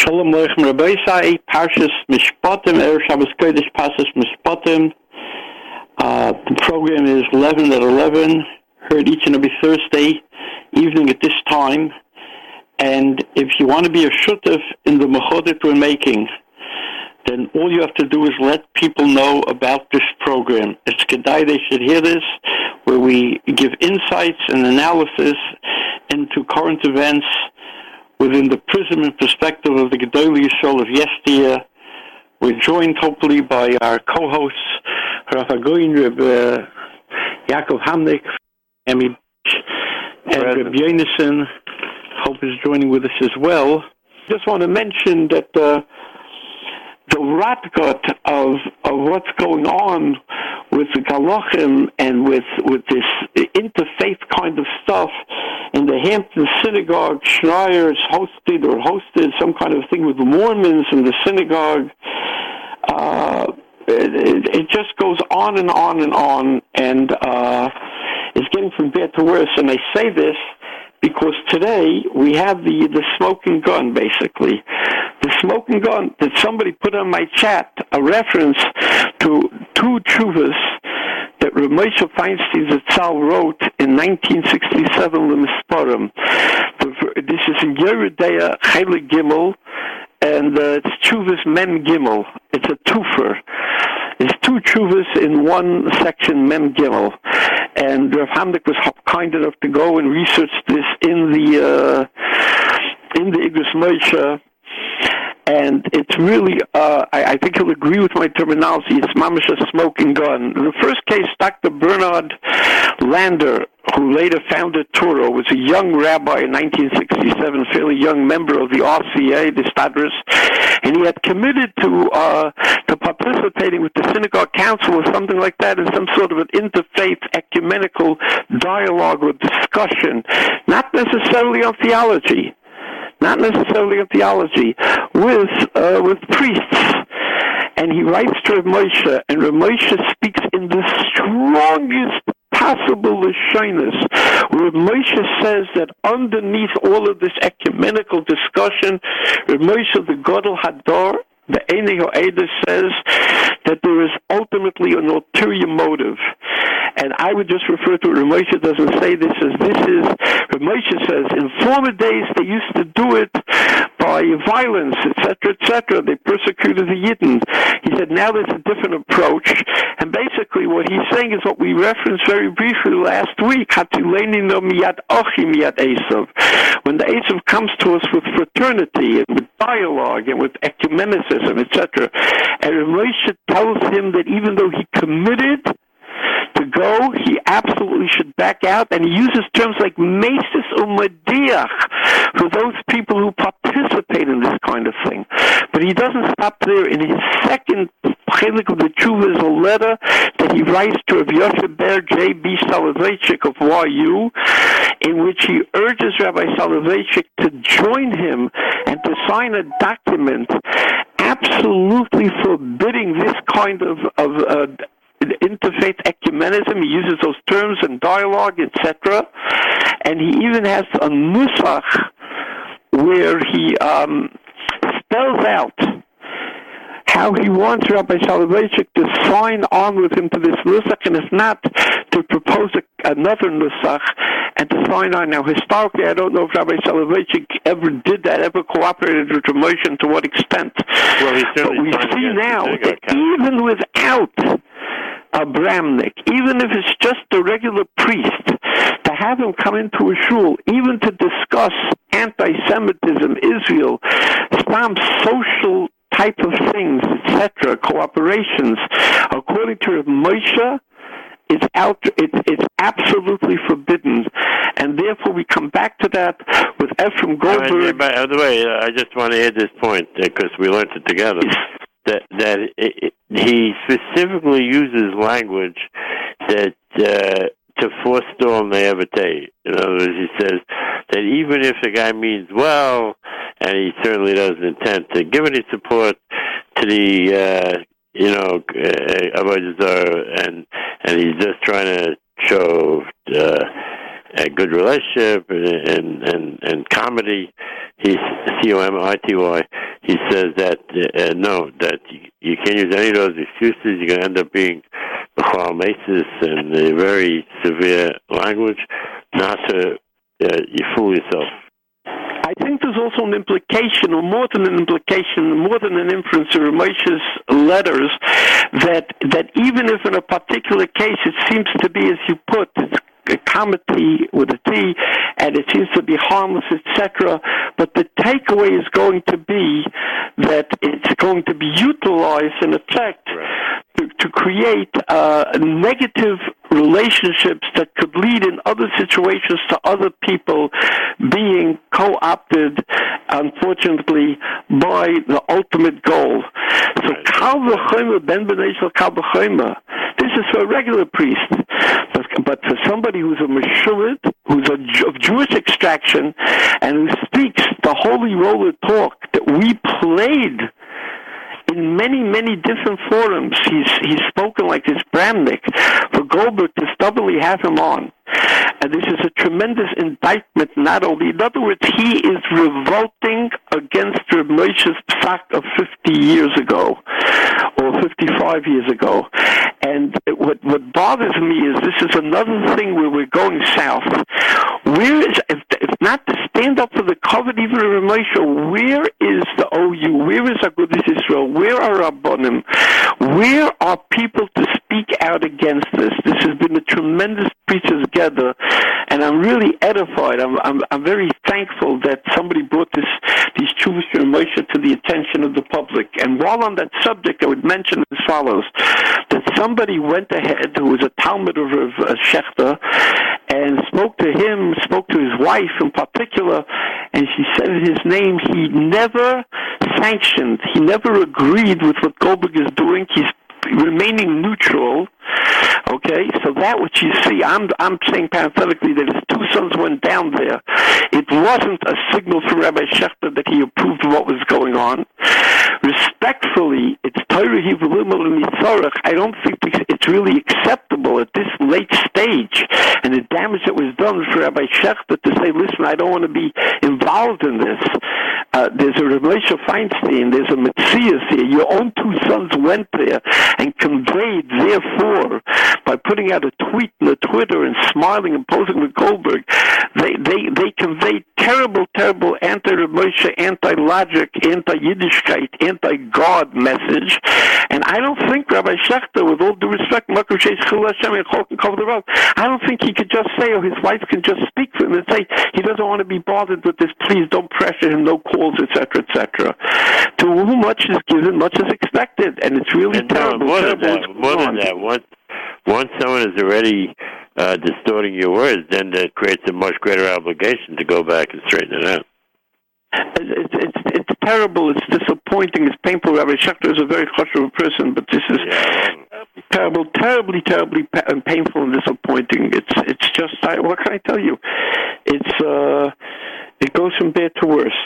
Shalom Aleichem Rabbi Parshas Mishpatim, Er Shabbos Kodesh Parshas Mishpatim. Uh, the program is 11 at 11, heard each and every Thursday evening at this time. And if you want to be a shutaf in the mechodet we're making, then all you have to do is let people know about this program. It's Kedai, they should hear this, where we give insights and analysis into current events within the prism and perspective of the Gedol Yisrael of yesteryear. We're joined hopefully by our co-hosts, Rav Agoin, Reb uh, Yaakov Hamnik, Amy, and Reb Yonason, hope is joining with us as well. Just want to mention that uh, the ratgut of of what's going on with the Galachim and with with this interfaith kind of stuff in the Hampton Synagogue. Schneier's hosted or hosted some kind of thing with the Mormons in the synagogue. Uh, it, it, just goes on and on and on, and uh, it's getting from bad to worse. And I say this because today we have the the smoking gun basically the smoking gun that somebody put on my chat a reference to two chuvas that Ramosha Feinstein Zatzal wrote in 1967 Lemisparim. This is in Yoreh De'ah Heilig Gimel, and uh, it's Chuvas Mem Gimel. It's a twofer. It's two chuvas in one section, Mem Gimel. And Rav Hamdik was kind enough to go and research this in the uh, in the Igros Moshe and it's really, uh, I, I think he'll agree with my terminology, it's mamish smoking gun. The first case, Dr. Bernard Lander, who later founded Touro, was a young rabbi in 1967, fairly young member of the RCA, the Stadris, and he had committed to uh, to participating with the synagogue council or something like that in some sort of an interfaith ecumenical dialogue or discussion, not necessarily on theology not necessarily of theology, with uh, with priests. And he writes to Rav Moshe, and Rav Moshe speaks in the strongest possible shyness. where Moshe says that underneath all of this ecumenical discussion, Rav Moshe the Gadol Hadar the Einig Eda says that there is ultimately an ulterior motive. And I would just refer to it. Ramosha doesn't say this as this is. Ramosha says in former days they used to do it by violence, etc., etc. They persecuted the Yidden. He said now there's a different approach. And basically what he's saying is what we referenced very briefly last week. When the Esav comes to us with fraternity and with dialogue and with ecumenicism, etc. And Moshe tells him that even though he committed go, he absolutely should back out, and he uses terms like mesis umadiach for those people who participate in this kind of thing. But he doesn't stop there. In his second chelik of the tshuva is a letter that he writes to Rav Yosef Ber J.B. Soloveitchik of YU, in which he urges Rabbi Soloveitchik to join him and to sign a document absolutely forbidding this kind of, of uh, interfaith ecumenism. He uses those terms in dialogue, etc. And he even has a nusach where he um, spells out how he wants Rabbi Soloveitchik to sign on with him to this nusach, and it's not to propose a, another nusach and to sign on. Now, historically, I don't know if Rabbi Soloveitchik ever did that, ever cooperated with Ramoshan, to what extent. Well, but we see now that even without Abramnik, even if it's just a regular priest, to have him come into a shul, even to discuss anti-Semitism, Israel, some social type of things, etc., cooperations, according to Moshe, it's out. It's, it's absolutely forbidden, and therefore we come back to that with Ephraim Goldberg. by the way, I just want to add this point because we learned it together that that it, it, he specifically uses language that uh, to forestall naivete. In other words, he says that even if the guy means well, and he certainly doesn't intend to give any support to the uh, you know uh, and and he's just trying to show uh, a good relationship and and and comedy. He's C O M I T Y he says that uh, no, that you, can't use any of those excuses. You're going to end up being Masis and a very severe language, not to uh, you fool yourself. I think there's also an implication, or more than an implication, more than an inference in Ramesh's letters, that that even if in a particular case it seems to be, as you put, a comedy with a T, and it seems to be harmless, etc. But the takeaway is going to be that it's going to be utilized in effect right. to, to, create uh, negative relationships that could lead in other situations to other people being co-opted, unfortunately, by the ultimate goal. So, Kal Ben Kal this is for a regular priest. But for somebody who's a Meshurit, who's a, of Jewish extraction, and who speaks the holy roller talk that we played in many, many different forums, he's he's spoken like this Bramnik for Goldberg to stubbornly have him on. And this is a tremendous indictment, not only, in other words, he is revolting against Reb Moshe's psak of 50 years ago, or 55 years ago. And what, what bothers me is this is another thing where we're going south. Where is, not to stand up for the covet, even of Moshe, where is the OU? Where is Agudas Israel? Where are Rabbanim? Where are people to speak out against this? This has been a tremendous preacher's together, and I'm really edified. I'm, I'm, I'm very thankful that somebody brought this these Chuvish and Moshe to the attention of the public. And while on that subject, I would mention as follows: that somebody went ahead who was a Talmud of uh, Schachter and spoke to him, wife in particular, and she said in his name he never sanctioned, he never agreed with what Goldberg is doing. He's remaining neutral. Okay, so that what you see, I'm I'm saying parenthetically that his two sons went down there. It wasn't a signal from Rabbi Schachter that he approved of what was going on. Respectfully, it's Torah I don't think it's really acceptable at this late stage and the damage that was done for Rabbi Schachter to say, listen, I don't want to be involved in this. Uh, there's a Rabbi Feinstein, there's a Matthias here. Your own two sons went there and conveyed, therefore, by putting out a tweet on the Twitter and smiling and posing with Goldberg, they they they conveyed terrible, terrible anti-Moshe, anti-logic, anti-Yiddishkeit, anti-God message. And I don't think Rabbi Schachter, with all due respect, I don't think he could just say, or his wife can just speak for him and say he doesn't want to be bothered with this. Please don't pressure him, no calls, etc., etc. To whom much is given, much is expected, and it's really and terrible. More than that, more than that, once someone is already uh, distorting your words, then that creates a much greater obligation to go back and straighten it out. It's, it's, it's terrible. It's disappointing. It's painful. Rabbi Schachter is a very a person, but this is yeah. terrible, terribly, terribly pa- and painful and disappointing. It's it's just I, what can I tell you? It's uh, it goes from bad to worse.